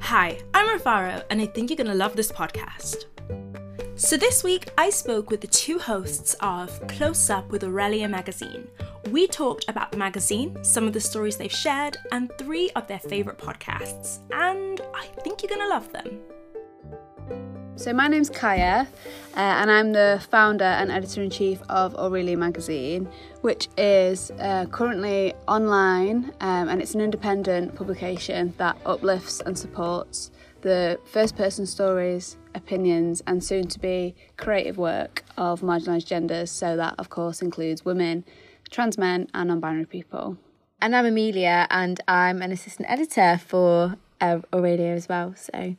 Hi, I'm Rafaro, and I think you're going to love this podcast. So, this week I spoke with the two hosts of Close Up with Aurelia magazine. We talked about the magazine, some of the stories they've shared, and three of their favourite podcasts. And I think you're going to love them. So, my name's Kaya, uh, and I'm the founder and editor in chief of Aurelia magazine, which is uh, currently online um, and it's an independent publication that uplifts and supports the first person stories, opinions, and soon to be creative work of marginalised genders. So, that of course includes women, trans men, and non binary people. And I'm Amelia, and I'm an assistant editor for uh, Aurelia as well. So,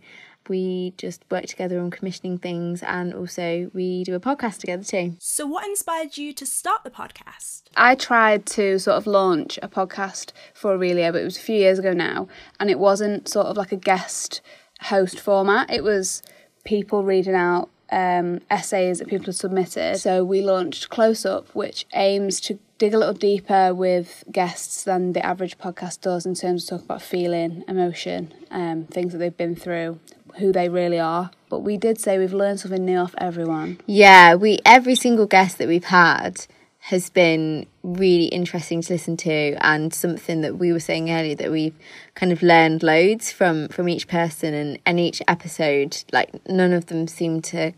we just work together on commissioning things and also we do a podcast together too. So, what inspired you to start the podcast? I tried to sort of launch a podcast for Aurelia, but it was a few years ago now, and it wasn't sort of like a guest host format, it was people reading out um, essays that people had submitted. So we launched Close Up, which aims to dig a little deeper with guests than the average podcast does in terms of talk about feeling, emotion, um, things that they've been through, who they really are. But we did say we've learned something new off everyone. Yeah, we every single guest that we've had has been really interesting to listen to and something that we were saying earlier that we've kind of learned loads from from each person and, and each episode like none of them seem to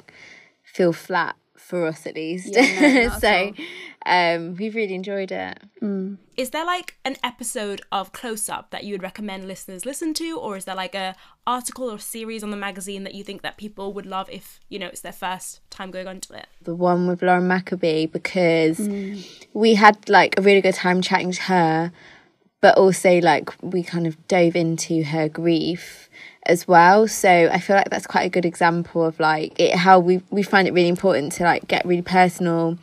feel flat for us at least Yeah, no, so um, we've really enjoyed it. Is there like an episode of Close Up that you would recommend listeners listen to, or is there like a article or series on the magazine that you think that people would love if you know it's their first time going onto it? the one with Lauren Maccabee because we had like a really good time chatting to her, but also like we kind of dove into her grief as well. So I feel like that's quite a good example of like it, how we we find it really important to like get really personal.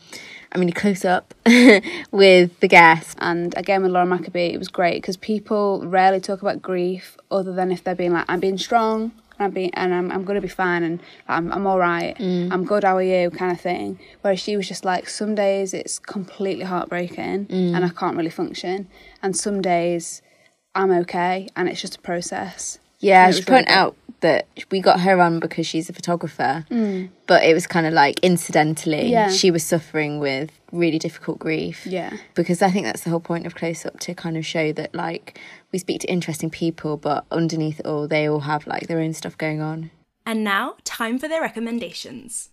I mean, close up with the guests. And again, with Laura Maccabee, it was great because people rarely talk about grief other than if they're being like, I'm being strong. And I'm being, and I'm, I'm gonna be fine, and I'm, I'm all right. Mm. I'm good. How are you? Kind of thing. Whereas she was just like, some days it's completely heartbreaking, mm. and I can't really function, and some days I'm okay, and it's just a process. Yeah, And it she was really point out that we got her on because she's a photographer, mm. but it was kind of like incidentally, Yeah. she was suffering with really difficult grief. Yeah. because I think that's the whole point of Close Up to kind of show that like we speak to interesting people, but underneath it all, they all have like their own stuff going on. And now, time for their recommendations.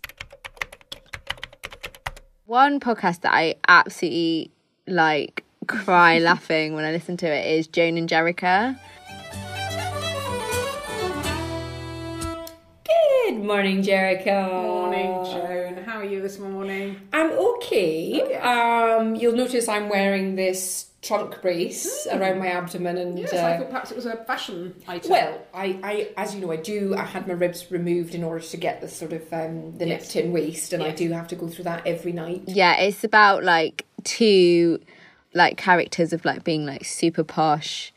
One podcast that I absolutely like cry laughing when I listen to it is Joan and Jericha. Morning, Jericha. Morning, Joan. How are you this morning? I'm okay. Um, you'll notice I'm wearing this trunk brace around my abdomen, and Yes, uh, I thought perhaps it was a fashion item. well, I, I, as you know, I do. I had my ribs removed in order to get the sort of um, the Yes. necked-in waist, and I do have to go through that every night. Yeah, it's about like two like characters of like being like super posh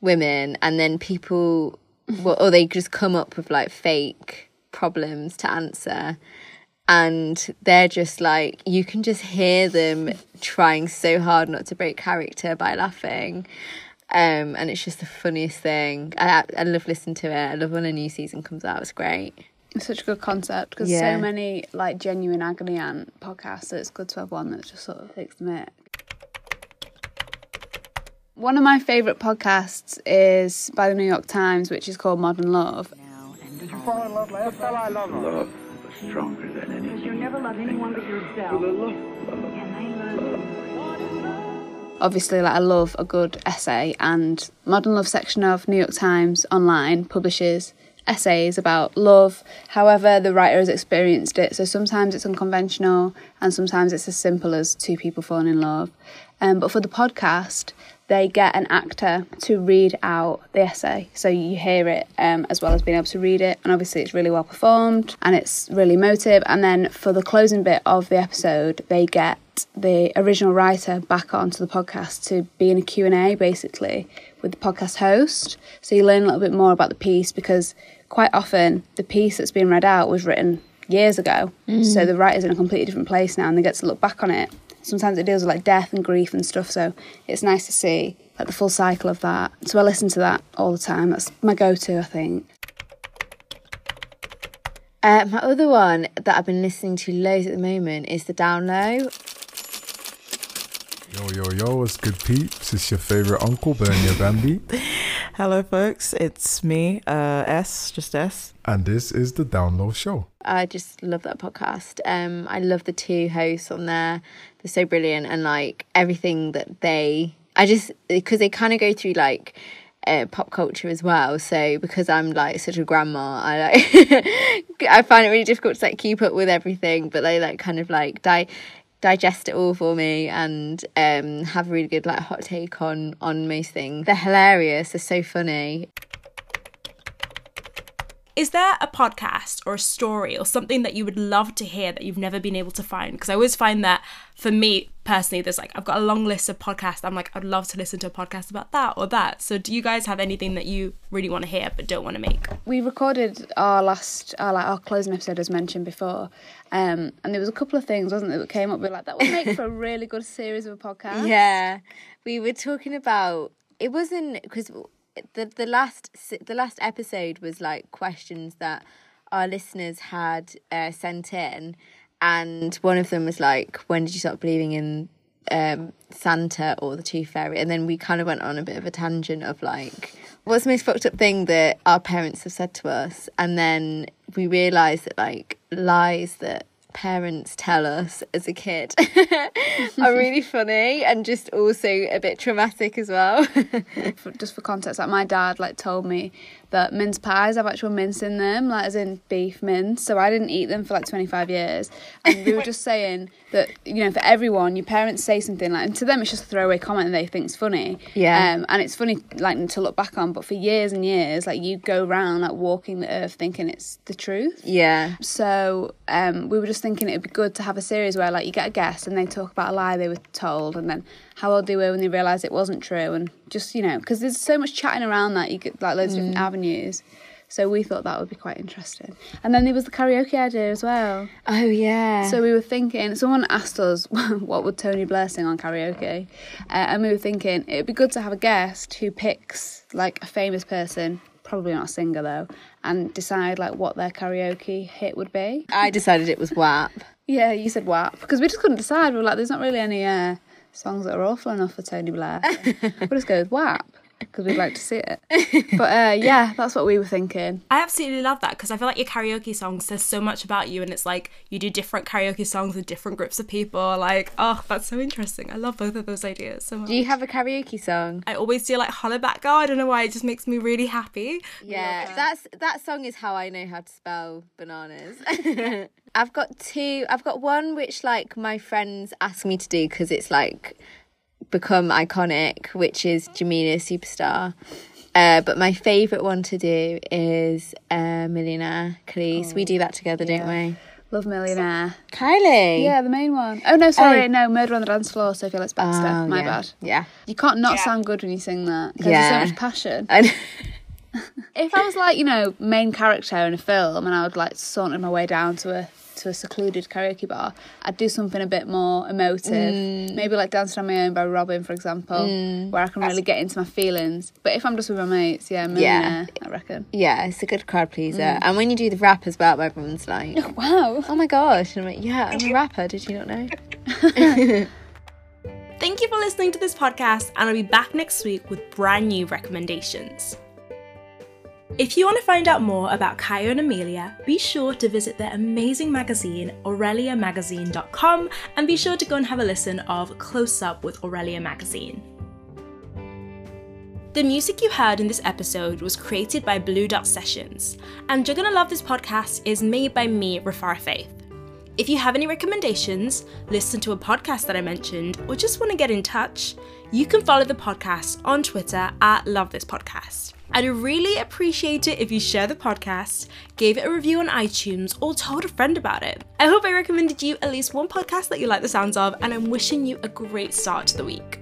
women and then people well, or they just come up with like fake problems to answer and they're just like you can just hear them trying so hard not to break character by laughing um and it's just the funniest thing i i love listening to it i love when a new season comes out it's great It's such a good concept because Yeah. so many like genuine agony aunt podcasts. So it's good to have one that just sort of takes the mick. One of my favourite podcasts is by the New York Times, which is called Modern Love. Love is stronger than anything. You'll never love anyone but yourself. And they love. Obviously, like I love a good essay, and Modern Love section of New York Times online publishes essays about love, however the writer has experienced it. So sometimes it's unconventional, and sometimes it's as simple as two people falling in love. Um, but for the podcast, they get an actor to read out the essay. So you hear it um, as well as being able to read it. And obviously, it's really well performed and it's really emotive. And then for the closing bit of the episode, they get the original writer back onto the podcast to be in a Q&A basically with the podcast host. So you learn a little bit more about the piece because quite often the piece that's being read out was written years ago. So the writer's in a completely different place now and they get to look back on it. Sometimes it deals with like death and grief and stuff, so it's nice to see like the full cycle of that. So I listen to that all the time. That's my go-to, I think. Uh, my other one that I've been listening to loads at the moment is the Down Low. Yo, yo, yo, what's good, peeps? It's your favorite uncle, Bernie Bambi. Hello, folks. It's me, uh, S, just S. And this is the Download Show. I just love that podcast. Um, I love the two hosts on there. They're so brilliant, and like everything that they, I just because they kind of go through like uh, pop culture as well. So because I'm like such a grandma, I like I find it really difficult to like keep up with everything. But they like kind of like die digest it all for me and um have a really good like hot take on on most things. They're hilarious. They're so funny Is there a podcast or a story or something that you would love to hear that you've never been able to find? Because I always find that for me personally, there's like, I've got a long list of podcasts. I'm like, I'd love to listen to a podcast about that or that. So do you guys have anything that you really want to hear but don't want to make? We recorded our last, our, like, our closing episode as mentioned before, um, and there was a couple of things, wasn't there, that came up with like that would make for a really good series of a podcast. Yeah, we were talking about it wasn't because the the last the last episode was like questions that our listeners had uh, sent in, and one of them was like, "When did you start believing in um, Santa or the Tooth Fairy?" And then we kind of went on a bit of a tangent of like. What's the most fucked up thing that our parents have said to us? And then we realised that like lies that parents tell us as a kid are really funny and just also a bit traumatic as well. just for context, like my dad like told me that mince pies have actual mince in them, like as in beef mince. So I didn't eat them for like 25 years. And we were just saying that, you know, for everyone, your parents say something like, and to them it's just a throwaway comment and they think's funny. Yeah. Um, and it's funny like to look back on, but for years and years, like you go around like walking the earth thinking it's the truth. yeah. So um, we were just thinking it'd be good to have a series where like you get a guest and they talk about a lie they were told and then how old they were when they realised it wasn't true and just you know because there's so much chatting around that you get like loads of different avenues. So we thought that would be quite interesting. And then there was the karaoke idea as well. Oh yeah. So we were thinking, someone asked us what would Tony Blair sing on karaoke, uh, and we were thinking it'd be good to have a guest who picks like a famous person, probably not a singer though, and decide like what their karaoke hit would be. I decided it was WAP. Yeah, you said WAP because we just couldn't decide. We were like, there's not really any uh, songs that are awful enough for Tony Blair. We'll just go with WAP because we'd like to see it. But uh, yeah, that's what we were thinking. I absolutely love that because I feel like your karaoke song says so much about you, and it's like you do different karaoke songs with different groups of people. Like, oh, that's so interesting. I love both of those ideas so much. Do you have a karaoke song? I always do like Hollaback Girl. I don't know why. It just makes me really happy. Yeah, that's that song is how I know how to spell bananas. I've got two. I've got one which like my friends ask me to do because it's like become iconic, which is Jamelia Superstar. Uh, but my favourite one to do is uh, Millionaire Kelis. we do that together, don't we? Love Millionaire. Kylie. Yeah, the main one. Oh no, sorry, Oh. no, Murder on the Dance Floor. So Sophie Ellis Bextor. Oh, My yeah. bad. Yeah. You can't not sound good when you sing that. 'cause Yeah. There's so much passion. I. If I was like, you know, main character in a film and I would like saunter my way down to a to a secluded karaoke bar, I'd do something a bit more emotive. Mm. Maybe like Dancing on My Own by Robyn, for example, where I can really get into my feelings. But if I'm just with my mates, yeah, millionaire, I reckon. Yeah, it's a good crowd pleaser. And when you do the rap as well, everyone's like, Wow. oh my gosh. And I'm like, yeah, I'm a rapper. Did you not know? Thank you for listening to this podcast, and I'll be back next week with brand new recommendations. If you want to find out more about Kaya and Amelia, be sure to visit their amazing magazine, aureliamagazine.com, and be sure to go and have a listen of Close Up with Aurelia Magazine. The music you heard in this episode was created by Blue Dot Sessions, and You're Gonna Love This podcast is made by me, Rafara Faith. If you have any recommendations, listen to a podcast that I mentioned, or just want to get in touch, you can follow the podcast on Twitter at Love This Podcast. I'd really appreciate it if you share the podcast, gave it a review on iTunes, or told a friend about it. I hope I recommended you at least one podcast that you like the sounds of, and I'm wishing you a great start to the week.